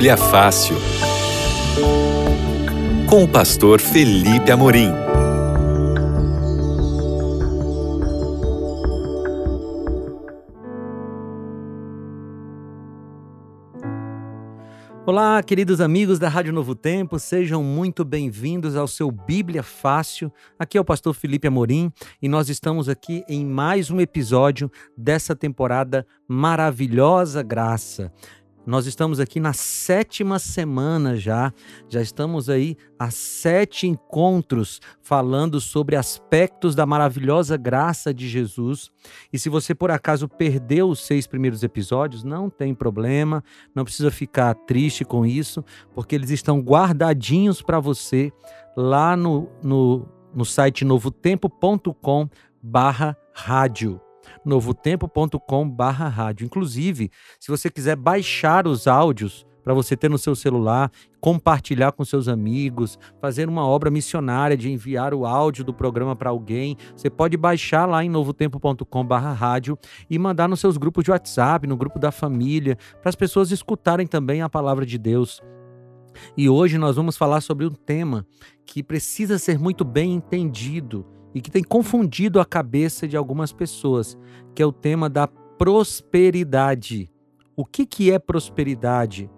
Bíblia Fácil. Com o pastor Felipe Amorim. Olá, queridos amigos da Rádio Novo Tempo, sejam muito bem-vindos ao seu Bíblia Fácil. Aqui é o pastor Felipe Amorim e nós estamos aqui em mais um episódio dessa temporada maravilhosa graça. Nós estamos aqui na sétima semana já, já estamos aí a sete encontros falando sobre aspectos da maravilhosa graça de Jesus. E se você por acaso perdeu os seis primeiros episódios, não tem problema, não precisa ficar triste com isso, porque eles estão guardadinhos para você lá no, no, no site novotempo.com barra rádio novotempo.com/barra rádio. Inclusive, se você quiser baixar os áudios para você ter no seu celular, compartilhar com seus amigos, fazer uma obra missionária de enviar o áudio do programa para alguém, você pode baixar lá em novotempo.com/rádio e mandar nos seus grupos de WhatsApp, no grupo da família, para as pessoas escutarem também a palavra de Deus. E hoje nós vamos falar sobre um tema que precisa ser muito bem entendido e que tem confundido a cabeça de algumas pessoas, que é o tema da prosperidade. O que, que é prosperidade?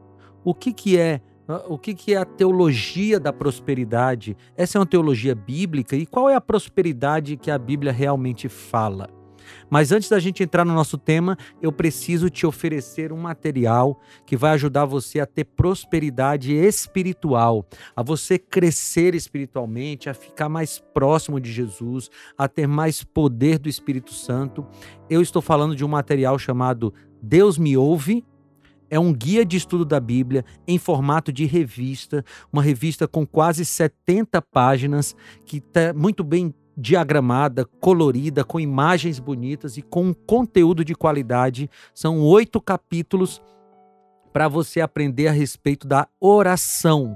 O que, que é o que, que é a teologia da prosperidade? Essa é uma teologia bíblica? E qual é a prosperidade que a Bíblia realmente fala? Mas antes da gente entrar no nosso tema, eu preciso te oferecer um material que vai ajudar você a ter prosperidade espiritual, a você crescer espiritualmente, a ficar mais próximo de Jesus, a ter mais poder do Espírito Santo. Eu estou falando de um material chamado Deus me ouve, é um guia de estudo da Bíblia em formato de revista, uma revista com quase 70 páginas, que está muito bem diagramada, colorida, com imagens bonitas e com conteúdo de qualidade. São oito capítulos para você aprender a respeito da oração.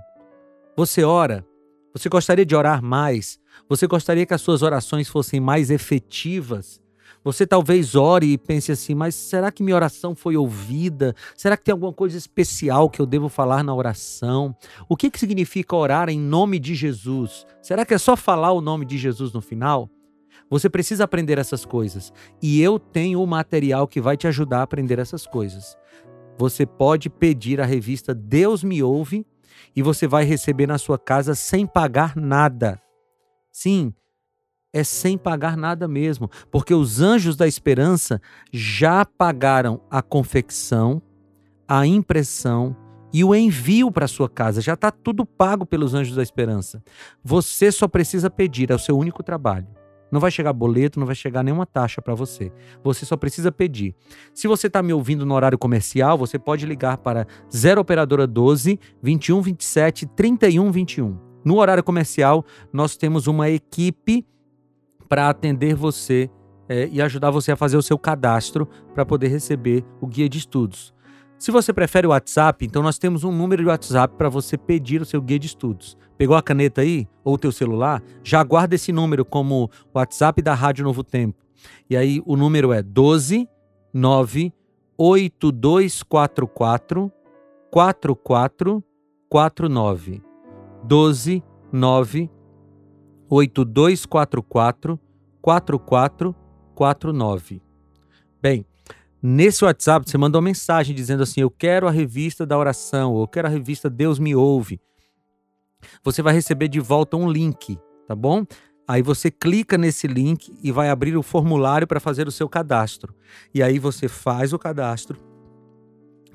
Você ora? Você gostaria de orar mais? Você gostaria que as suas orações fossem mais efetivas? Você talvez ore e pense assim, mas será que minha oração foi ouvida? Será que tem alguma coisa especial que eu devo falar na oração? O que, que significa orar em nome de Jesus? Será que é só falar o nome de Jesus no final? Você precisa aprender essas coisas. E eu tenho o material que vai te ajudar a aprender essas coisas. Você pode pedir a revista Deus Me Ouve e você vai receber na sua casa sem pagar nada. Sim, é sem pagar nada mesmo, porque os anjos da esperança já pagaram a confecção, a impressão e o envio para sua casa. Já está tudo pago pelos anjos da esperança. Você só precisa pedir, é o seu único trabalho. Não vai chegar boleto, não vai chegar nenhuma taxa para você. Você só precisa pedir. Se você está me ouvindo no horário comercial, você pode ligar para 0 Operadora 12 21 27 31 21. No horário comercial, nós temos uma equipe para atender você é, e ajudar você a fazer o seu cadastro para poder receber o guia de estudos. Se você prefere o WhatsApp, então nós temos um número de WhatsApp para você pedir o seu guia de estudos. Pegou a caneta aí ou o teu celular? Já guarda esse número como WhatsApp da Rádio Novo Tempo. E aí o número é 12 9 8244 4449. 12 9 8244 4449. Bem, nesse WhatsApp você manda uma mensagem dizendo assim: Eu quero a revista da oração, ou eu quero a revista Deus me ouve. Você vai receber de volta um link, tá bom? Aí você clica nesse link e vai abrir o formulário para fazer o seu cadastro. E aí você faz o cadastro,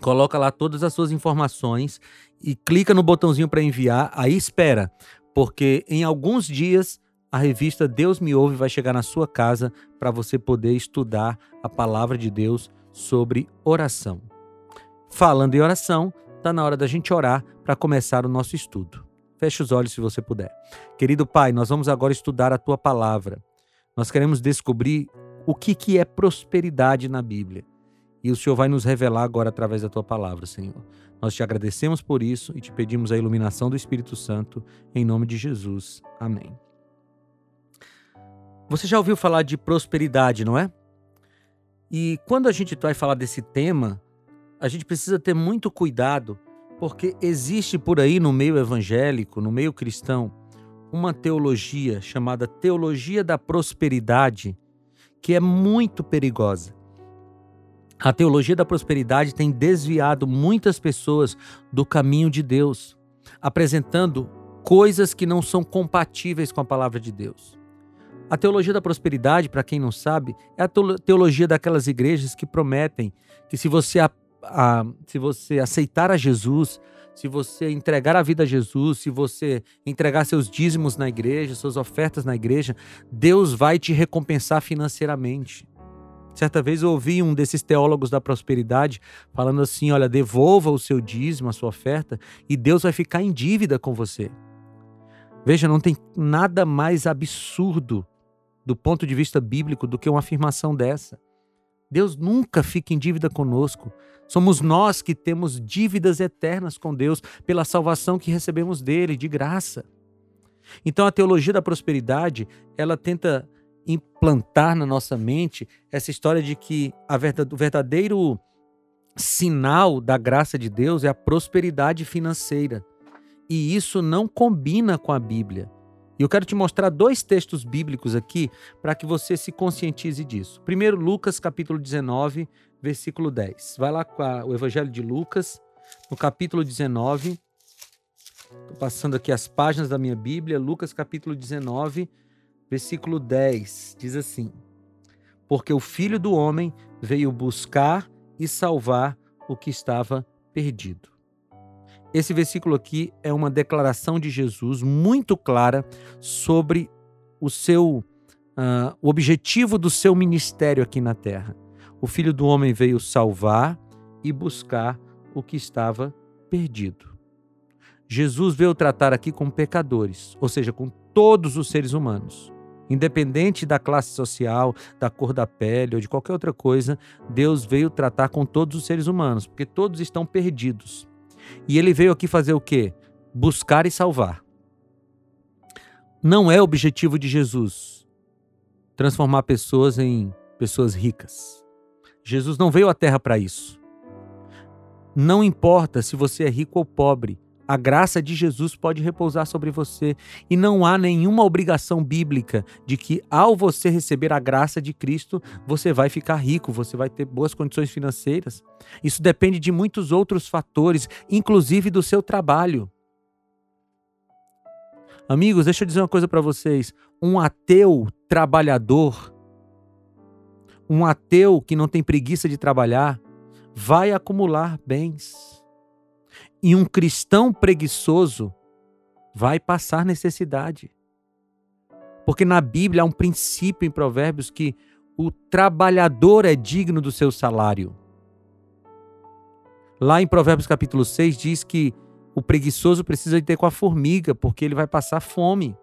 coloca lá todas as suas informações e clica no botãozinho para enviar. Aí espera porque em alguns dias a revista Deus Me Ouve vai chegar na sua casa para você poder estudar a palavra de Deus sobre oração. Falando em oração, está na hora da gente orar para começar o nosso estudo. Feche os olhos se você puder. Querido Pai, nós vamos agora estudar a tua palavra. Nós queremos descobrir o que, que é prosperidade na Bíblia. E o Senhor vai nos revelar agora através da tua palavra, Senhor. Nós te agradecemos por isso e te pedimos a iluminação do Espírito Santo, em nome de Jesus. Amém. Você já ouviu falar de prosperidade, não é? E quando a gente vai falar desse tema, a gente precisa ter muito cuidado Porque existe por aí no meio evangélico, no meio cristão, uma teologia chamada teologia da prosperidade, que é muito perigosa. A teologia da prosperidade tem desviado muitas pessoas do caminho de Deus, apresentando coisas que não são compatíveis com a palavra de Deus. A teologia da prosperidade, para quem não sabe, é a teologia daquelas igrejas que prometem que se você, a, a, se você aceitar a Jesus, se você entregar a vida a Jesus, se você entregar seus dízimos na igreja, suas ofertas na igreja, Deus vai te recompensar financeiramente. Certa vez eu ouvi um desses teólogos da prosperidade falando assim: olha, devolva o seu dízimo, a sua oferta, e Deus vai ficar em dívida com você. Veja, não tem nada mais absurdo do ponto de vista bíblico do que uma afirmação dessa. Deus nunca fica em dívida conosco. Somos nós que temos dívidas eternas com Deus pela salvação que recebemos dele, de graça. Então a teologia da prosperidade, ela tenta implantar na nossa mente essa história de que a verdade, o verdadeiro sinal da graça de Deus é a prosperidade financeira. E isso não combina com a Bíblia. E eu quero te mostrar dois textos bíblicos aqui para que você se conscientize disso. Primeiro, Lucas capítulo 19, versículo 10. Vai lá com a, o Evangelho de Lucas, no capítulo 19. Estou passando aqui as páginas da minha Bíblia, Lucas capítulo 19, versículo 10, diz assim: Porque o filho do homem veio buscar e salvar o que estava perdido. Esse versículo aqui é uma declaração de Jesus muito clara sobre o seu uh, o objetivo do seu ministério aqui na terra. O filho do homem veio salvar e buscar o que estava perdido. Jesus veio tratar aqui com pecadores, ou seja, com todos os seres humanos. Independente da classe social, da cor da pele ou de qualquer outra coisa, Deus veio tratar com todos os seres humanos, porque todos estão perdidos. E ele veio aqui fazer o quê? Buscar e salvar. Não é objetivo de Jesus transformar pessoas em pessoas ricas. Jesus não veio à terra para isso. Não importa se você é rico ou pobre, a graça de Jesus pode repousar sobre você e não há nenhuma obrigação bíblica de que ao você receber a graça de Cristo, você vai ficar rico, você vai ter boas condições financeiras. Isso depende de muitos outros fatores, inclusive do seu trabalho. Amigos, deixa eu dizer uma coisa para vocês. Um ateu trabalhador, um ateu que não tem preguiça de trabalhar, vai acumular bens. E um cristão preguiçoso vai passar necessidade. Porque na Bíblia há um princípio em Provérbios que o trabalhador é digno do seu salário. Lá em Provérbios capítulo 6 diz que o preguiçoso precisa ter com a formiga, porque ele vai passar fome.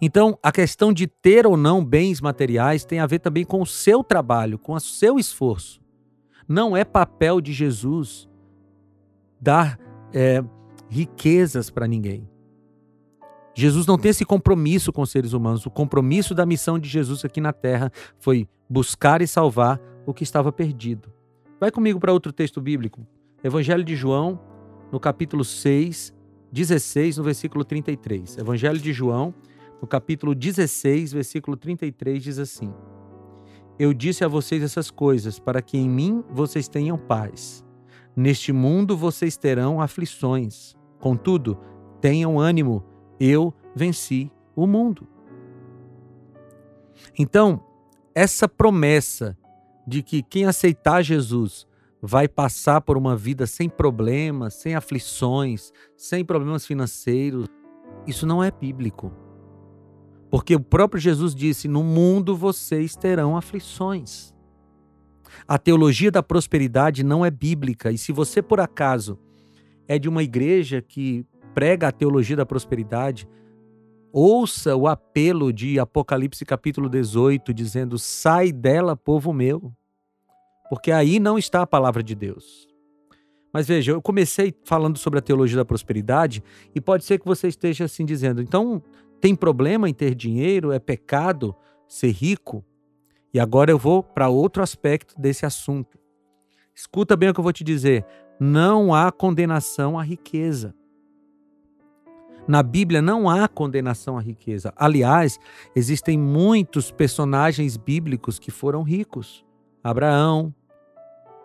Então, a questão de ter ou não bens materiais tem a ver também com o seu trabalho, com o seu esforço. Não é papel de Jesus dar é, riquezas para ninguém. Jesus não tem esse compromisso com os seres humanos. O compromisso da missão de Jesus aqui na terra foi buscar e salvar o que estava perdido. Vai comigo para outro texto bíblico. Evangelho de João, no capítulo 6, 16, no versículo 33. Evangelho de João, no capítulo 16, versículo 33, diz assim: Eu disse a vocês essas coisas para que em mim vocês tenham paz. Neste mundo vocês terão aflições. Contudo, tenham ânimo, eu venci o mundo. Então, essa promessa de que quem aceitar Jesus vai passar por uma vida sem problemas, sem aflições, sem problemas financeiros, isso não é bíblico. Porque o próprio Jesus disse: No mundo vocês terão aflições. A teologia da prosperidade não é bíblica, e se você por acaso é de uma igreja que prega a teologia da prosperidade, ouça o apelo de Apocalipse capítulo 18, dizendo: Sai dela, povo meu, porque aí não está a palavra de Deus. Mas veja, eu comecei falando sobre a teologia da prosperidade e pode ser que você esteja assim dizendo: então tem problema em ter dinheiro? É pecado ser rico? E agora eu vou para outro aspecto desse assunto. Escuta bem o que eu vou te dizer. não há condenação à riqueza. Na Bíblia não há condenação à riqueza. Aliás, existem muitos personagens bíblicos que foram ricos: Abraão,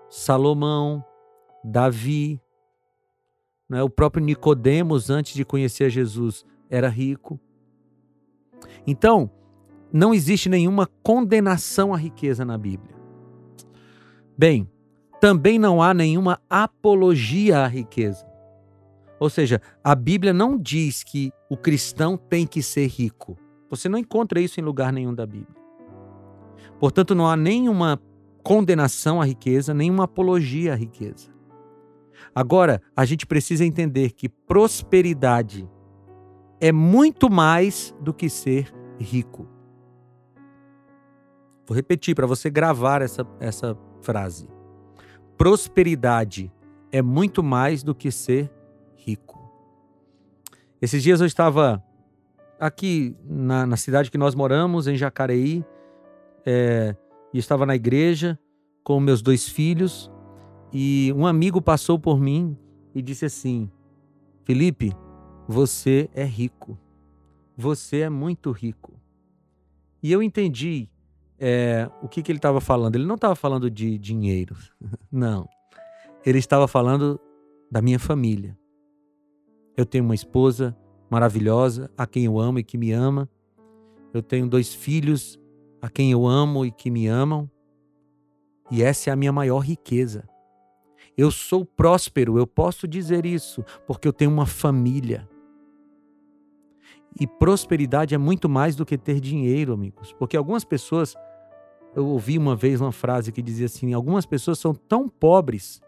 Salomão, Davi, né? o próprio Nicodemos, antes de conhecer Jesus, era rico. Então, não existe nenhuma condenação à riqueza na Bíblia. Bem, também não há nenhuma apologia à riqueza. Ou seja, a Bíblia não diz que o cristão tem que ser rico. Você não encontra isso em lugar nenhum da Bíblia. Portanto, não há nenhuma condenação à riqueza, nenhuma apologia à riqueza. Agora, a gente precisa entender que prosperidade é muito mais do que ser rico. Vou repetir para você gravar essa, essa frase. Prosperidade é muito mais do que ser rico. Esses dias eu estava aqui na, na cidade que nós moramos, em Jacareí, é, e estava na igreja com meus dois filhos, e um amigo passou por mim e disse assim: Felipe, você é rico. Você é muito rico. E eu entendi é, o que, que ele estava falando. Ele não estava falando de dinheiro, não. Ele estava falando da minha família. Eu tenho uma esposa maravilhosa, a quem eu amo e que me ama. Eu tenho dois filhos a quem eu amo e que me amam. E essa é a minha maior riqueza. Eu sou próspero, eu posso dizer isso, porque eu tenho uma família. E prosperidade é muito mais do que ter dinheiro, amigos. Porque algumas pessoas, eu ouvi uma vez uma frase que dizia assim: algumas pessoas são tão pobres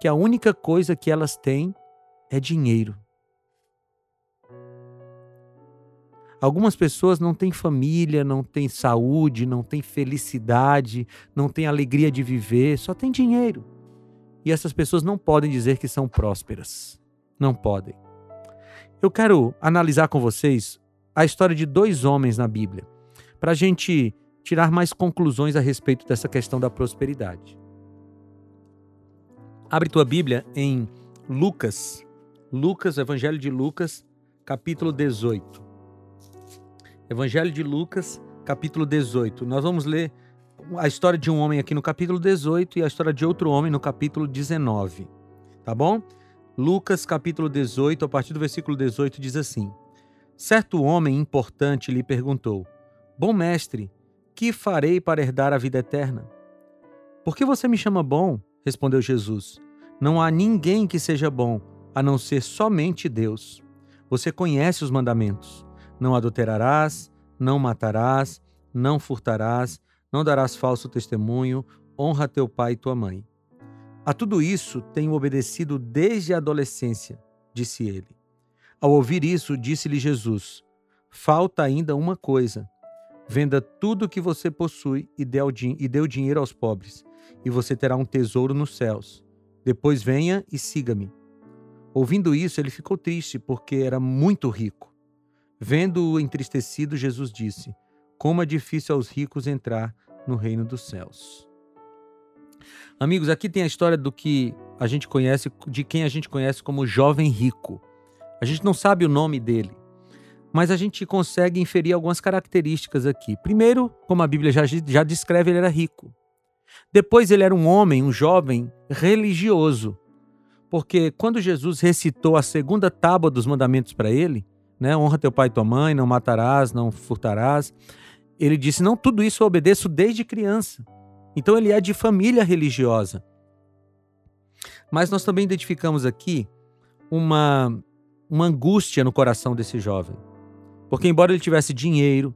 que a única coisa que elas têm é dinheiro. Algumas pessoas não têm família, não têm saúde, não têm felicidade, não têm alegria de viver, só têm dinheiro. E essas pessoas não podem dizer que são prósperas. Não podem. Eu quero analisar com vocês a história de dois homens na Bíblia, para a gente tirar mais conclusões a respeito dessa questão da prosperidade. Abre tua Bíblia em Lucas, Lucas, Evangelho de Lucas, capítulo 18. Evangelho de Lucas, capítulo 18. Nós vamos ler a história de um homem aqui no capítulo 18 e a história de outro homem no capítulo 19. Tá bom? Lucas, capítulo 18, a partir do versículo 18, diz assim: Certo homem importante lhe perguntou: Bom mestre, que farei para herdar a vida eterna? Por que você me chama bom? respondeu Jesus. Não há ninguém que seja bom, a não ser somente Deus. Você conhece os mandamentos: Não adulterarás, não matarás, não furtarás, não darás falso testemunho, honra teu pai e tua mãe. A tudo isso tenho obedecido desde a adolescência, disse ele. Ao ouvir isso, disse-lhe Jesus: Falta ainda uma coisa. Venda tudo o que você possui e dê, e dê o dinheiro aos pobres, e você terá um tesouro nos céus. Depois venha e siga-me. Ouvindo isso, ele ficou triste, porque era muito rico. Vendo-o entristecido, Jesus disse: como é difícil aos ricos entrar no reino dos céus. Amigos, aqui tem a história do que a gente conhece, de quem a gente conhece como jovem rico. A gente não sabe o nome dele, mas a gente consegue inferir algumas características aqui. Primeiro, como a Bíblia já, já descreve, ele era rico. Depois, ele era um homem, um jovem religioso. Porque quando Jesus recitou a segunda tábua dos mandamentos para ele, né, honra teu pai e tua mãe, não matarás, não furtarás, ele disse: Não, tudo isso eu obedeço desde criança. Então ele é de família religiosa. Mas nós também identificamos aqui uma, uma angústia no coração desse jovem. Porque, embora ele tivesse dinheiro,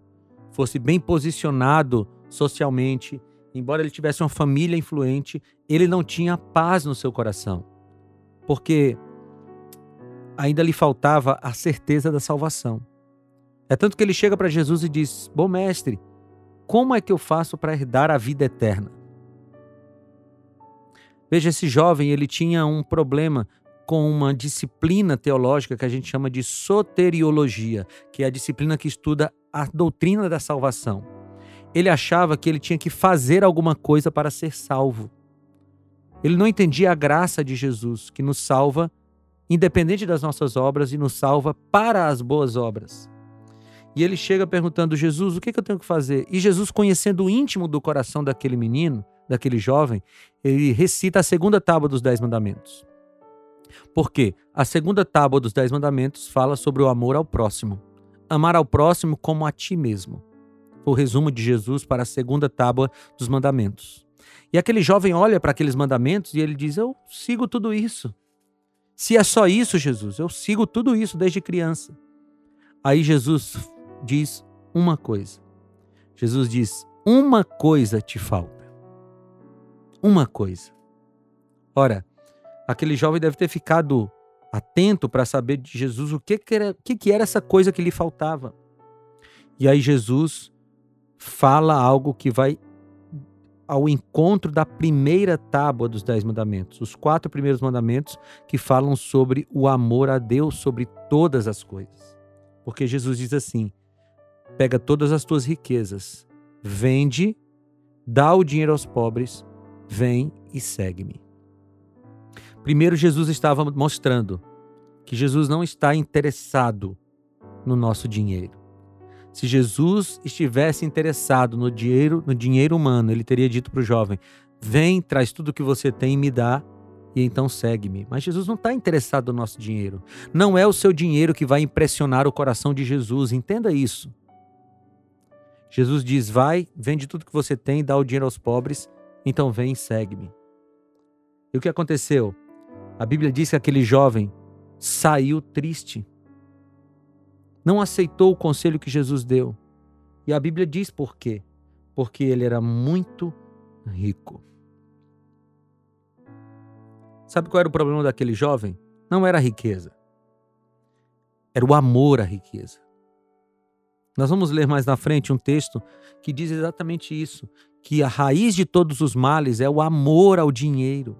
fosse bem posicionado socialmente, embora ele tivesse uma família influente, ele não tinha paz no seu coração. Porque ainda lhe faltava a certeza da salvação. É tanto que ele chega para Jesus e diz: Bom mestre, como é que eu faço para herdar a vida eterna? Veja, esse jovem ele tinha um problema com uma disciplina teológica que a gente chama de soteriologia, que é a disciplina que estuda a doutrina da salvação. Ele achava que ele tinha que fazer alguma coisa para ser salvo. Ele não entendia a graça de Jesus, que nos salva, independente das nossas obras, e nos salva para as boas obras. E ele chega perguntando: Jesus, o que, eu tenho que fazer? E Jesus, conhecendo o íntimo do coração daquele menino, daquele jovem, ele recita a segunda tábua dos Dez Mandamentos. Por quê? A segunda tábua dos Dez Mandamentos fala sobre o amor ao próximo. Amar ao próximo como a ti mesmo. O resumo de Jesus para a segunda tábua dos mandamentos. E aquele jovem olha para aqueles mandamentos e ele diz: Eu sigo tudo isso. Se é só isso, Jesus, eu sigo tudo isso desde criança. Aí Jesus diz uma coisa. Jesus diz: Uma coisa te falta. Uma coisa. Ora, aquele jovem deve ter ficado atento para saber de Jesus o que, que, era, que, que era essa coisa que lhe faltava. E aí Jesus fala algo que vai ao encontro da primeira tábua dos Dez Mandamentos, os quatro primeiros mandamentos que falam sobre o amor a Deus sobre todas as coisas. Porque Jesus diz assim: pega todas as tuas riquezas, vende, dá o dinheiro aos pobres, vem e segue-me. Primeiro, Jesus estava mostrando que Jesus não está interessado no nosso dinheiro. Se Jesus estivesse interessado no dinheiro, no dinheiro humano, ele teria dito para o jovem: Vem, traz tudo o que você tem e me dá, e então segue-me. Mas Jesus não está interessado no nosso dinheiro. Não é o seu dinheiro que vai impressionar o coração de Jesus. Entenda isso. Jesus diz: Vai, vende tudo que você tem, dá o dinheiro aos pobres, então vem e segue-me. E o que aconteceu? A Bíblia diz que aquele jovem saiu triste não aceitou o conselho que Jesus deu. E a Bíblia diz por quê? Porque ele era muito rico. Sabe qual era o problema daquele jovem? Não era a riqueza. Era o amor à riqueza. Nós vamos ler mais na frente um texto que diz exatamente isso: que a raiz de todos os males é o amor ao dinheiro.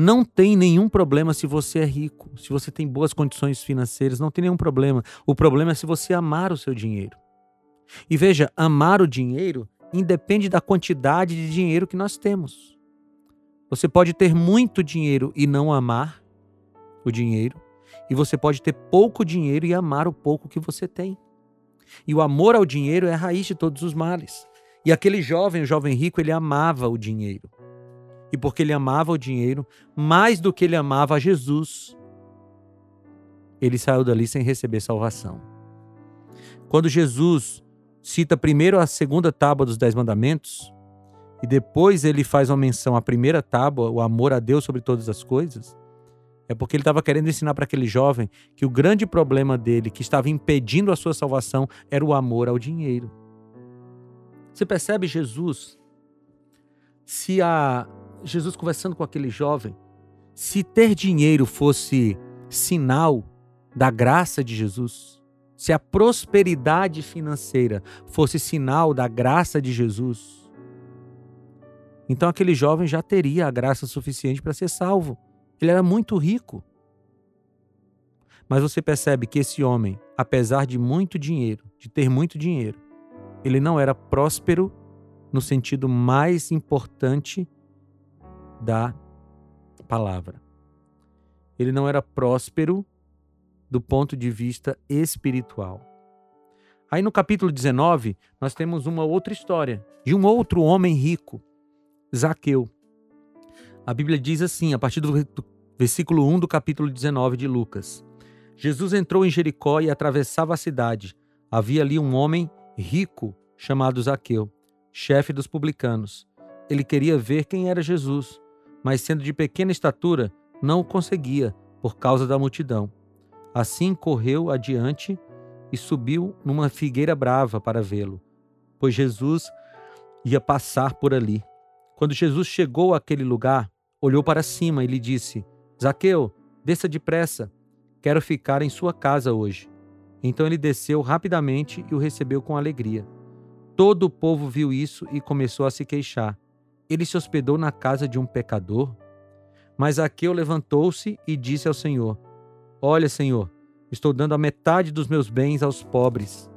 Não tem nenhum problema se você é rico, se você tem boas condições financeiras, não tem nenhum problema. O problema é se você amar o seu dinheiro. E veja, amar o dinheiro independe da quantidade de dinheiro que nós temos. Você pode ter muito dinheiro e não amar o dinheiro, e você pode ter pouco dinheiro e amar o pouco que você tem. E o amor ao dinheiro é a raiz de todos os males. E aquele jovem, o jovem rico, ele amava o dinheiro e porque ele amava o dinheiro mais do que ele amava a Jesus, ele saiu dali sem receber salvação. Quando Jesus cita primeiro a segunda tábua dos Dez Mandamentos, e depois ele faz uma menção à primeira tábua, o amor a Deus sobre todas as coisas, é porque ele estava querendo ensinar para aquele jovem que o grande problema dele, que estava impedindo a sua salvação, era o amor ao dinheiro. Você percebe Jesus? Se a Jesus conversando com aquele jovem, se ter dinheiro fosse sinal da graça de Jesus, se a prosperidade financeira fosse sinal da graça de Jesus, então aquele jovem já teria a graça suficiente para ser salvo. Ele era muito rico. Mas você percebe que esse homem, apesar de muito dinheiro, de ter muito dinheiro, ele não era próspero no sentido mais importante da palavra. Ele não era próspero do ponto de vista espiritual. Aí no capítulo 19, nós temos uma outra história de um outro homem rico, Zaqueu. A Bíblia diz assim, a partir do versículo 1 do capítulo 19 de Lucas: Jesus entrou em Jericó e atravessava a cidade. Havia ali um homem rico chamado Zaqueu, chefe dos publicanos. Ele queria ver quem era Jesus mas sendo de pequena estatura, não o conseguia por causa da multidão. Assim correu adiante e subiu numa figueira brava para vê-lo, pois Jesus ia passar por ali. Quando Jesus chegou àquele lugar, olhou para cima e lhe disse: Zaqueu, desça depressa, quero ficar em sua casa hoje. Então ele desceu rapidamente e o recebeu com alegria. Todo o povo viu isso e começou a se queixar ele se hospedou na casa de um pecador? Mas Aqueu levantou-se e disse ao Senhor: Olha, Senhor, estou dando a metade dos meus bens aos pobres.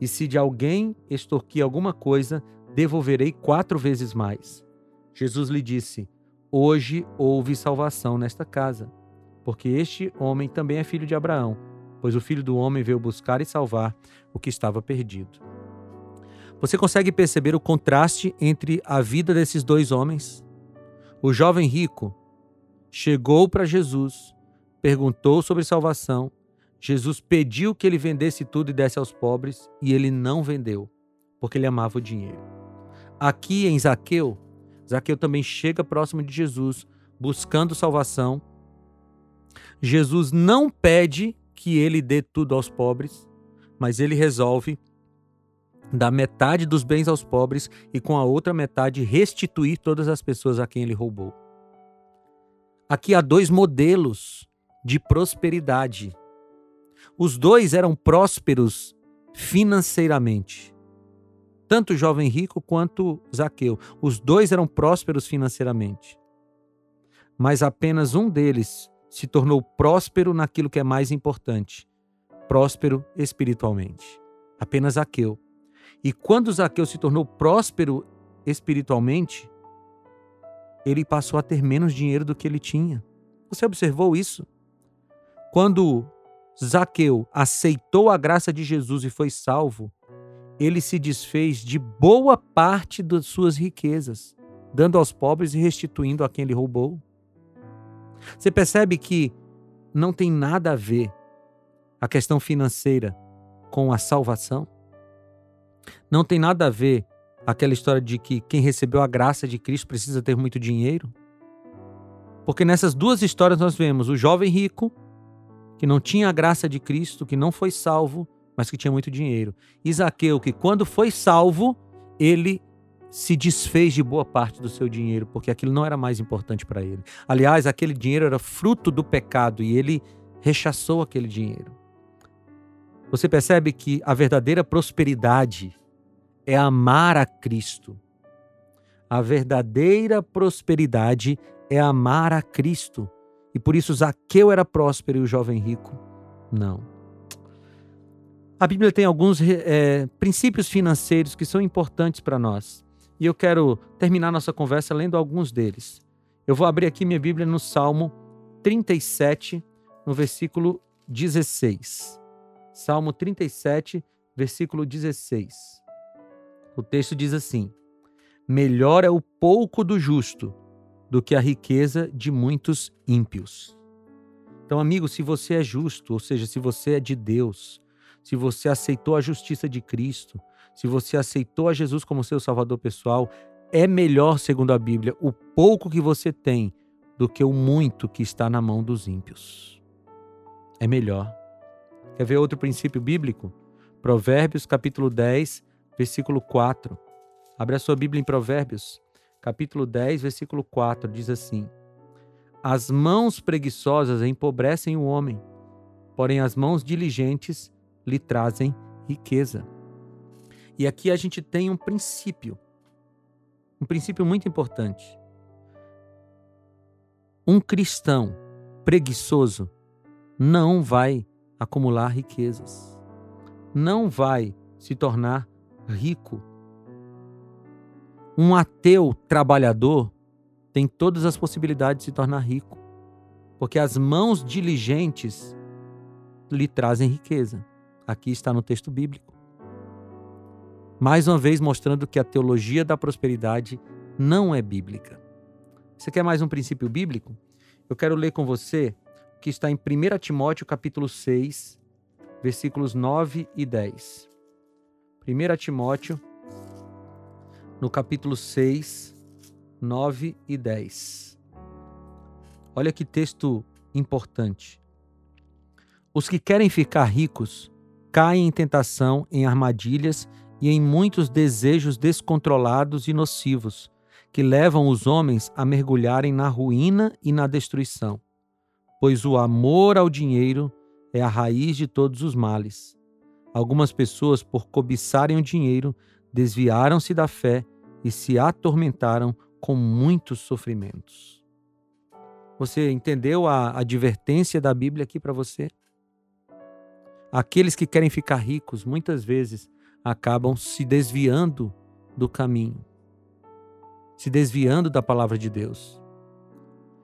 E se de alguém extorquir alguma coisa, devolverei quatro vezes mais. Jesus lhe disse: Hoje houve salvação nesta casa, porque este homem também é filho de Abraão, pois o filho do homem veio buscar e salvar o que estava perdido. Você consegue perceber o contraste entre a vida desses dois homens? O jovem rico chegou para Jesus, perguntou sobre salvação. Jesus pediu que ele vendesse tudo e desse aos pobres, e ele não vendeu, porque ele amava o dinheiro. Aqui em Zaqueu, Zaqueu também chega próximo de Jesus, buscando salvação. Jesus não pede que ele dê tudo aos pobres, mas ele resolve dar metade dos bens aos pobres e com a outra metade restituir todas as pessoas a quem ele roubou. Aqui há dois modelos de prosperidade. Os dois eram prósperos financeiramente. Tanto o jovem rico quanto Zaqueu. Os dois eram prósperos financeiramente. Mas apenas um deles se tornou próspero naquilo que é mais importante: próspero espiritualmente. Apenas Zaqueu. E quando Zaqueu se tornou próspero espiritualmente, ele passou a ter menos dinheiro do que ele tinha. Você observou isso? Quando Zaqueu aceitou a graça de Jesus e foi salvo, ele se desfez de boa parte das suas riquezas, dando aos pobres e restituindo a quem ele roubou. Você percebe que não tem nada a ver a questão financeira com a salvação? Não tem nada a ver aquela história de que quem recebeu a graça de Cristo precisa ter muito dinheiro? Porque nessas duas histórias nós vemos o jovem rico, que não tinha a graça de Cristo, que não foi salvo, mas que tinha muito dinheiro. Isaqueu, que quando foi salvo, ele se desfez de boa parte do seu dinheiro, porque aquilo não era mais importante para ele. Aliás, aquele dinheiro era fruto do pecado e ele rechaçou aquele dinheiro. Você percebe que a verdadeira prosperidade é amar a Cristo. A verdadeira prosperidade é amar a Cristo. E por isso Zaqueu era próspero e o jovem rico não. A Bíblia tem alguns é, princípios financeiros que são importantes para nós. E eu quero terminar nossa conversa lendo alguns deles. Eu vou abrir aqui minha Bíblia no Salmo 37, no versículo 16. Salmo 37, versículo 16. O texto diz assim: Melhor é o pouco do justo do que a riqueza de muitos ímpios. Então, amigo, se você é justo, ou seja, se você é de Deus, se você aceitou a justiça de Cristo, se você aceitou a Jesus como seu salvador pessoal, é melhor, segundo a Bíblia, o pouco que você tem do que o muito que está na mão dos ímpios. É melhor. Quer ver outro princípio bíblico? Provérbios capítulo 10, versículo 4. Abre a sua Bíblia em Provérbios, capítulo 10, versículo 4, diz assim: As mãos preguiçosas empobrecem o homem, porém as mãos diligentes lhe trazem riqueza. E aqui a gente tem um princípio, um princípio muito importante. Um cristão preguiçoso não vai acumular riquezas. Não vai se tornar rico. Um ateu trabalhador tem todas as possibilidades de se tornar rico, porque as mãos diligentes lhe trazem riqueza. Aqui está no texto bíblico. Mais uma vez mostrando que a teologia da prosperidade não é bíblica. Você quer mais um princípio bíblico? Eu quero ler com você que está em 1 Timóteo capítulo 6, versículos 9 e 10. 1 Timóteo, no capítulo 6, 9 e 10. Olha que texto importante. Os que querem ficar ricos caem em tentação, em armadilhas e em muitos desejos descontrolados e nocivos, que levam os homens a mergulharem na ruína e na destruição pois o amor ao dinheiro é a raiz de todos os males. Algumas pessoas, por cobiçarem o dinheiro, desviaram-se da fé e se atormentaram com muitos sofrimentos. Você entendeu a advertência da Bíblia aqui para você? Aqueles que querem ficar ricos muitas vezes acabam se desviando do caminho. se desviando da palavra de Deus.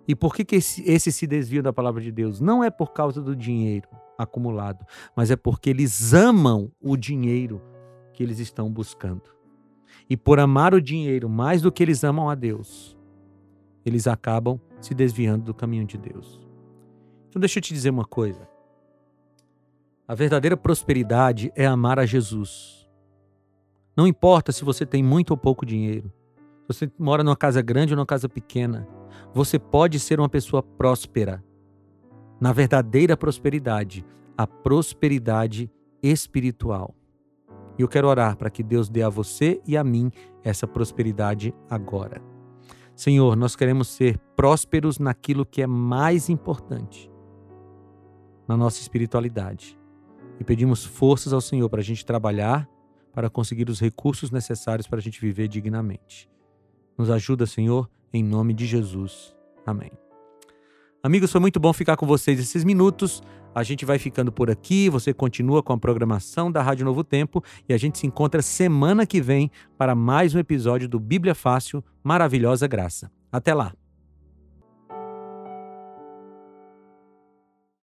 E por que, que esse, esse se desvio da palavra de Deus? Não é por causa do dinheiro acumulado, mas é porque eles amam o dinheiro que eles estão buscando. E por amar o dinheiro mais do que eles amam a Deus, eles acabam se desviando do caminho de Deus. Então, deixa eu te dizer uma coisa. A verdadeira prosperidade é amar a Jesus. Não importa se você tem muito ou pouco dinheiro, se você mora numa casa grande ou numa casa pequena, você pode ser uma pessoa próspera. Na verdadeira prosperidade, a prosperidade espiritual. E eu quero orar para que Deus dê a você e a mim essa prosperidade agora. Senhor, nós queremos ser prósperos naquilo que é mais importante, na nossa espiritualidade. E pedimos forças ao Senhor para a gente trabalhar, para conseguir os recursos necessários para a gente viver dignamente. Nos ajuda, Senhor, em nome de Jesus. Amém. Amigos, foi muito bom ficar com vocês esses minutos. A gente vai ficando por aqui, você continua com a programação da Rádio Novo Tempo e a gente se encontra semana que vem para mais um episódio do Bíblia Fácil, Maravilhosa Graça. Até lá!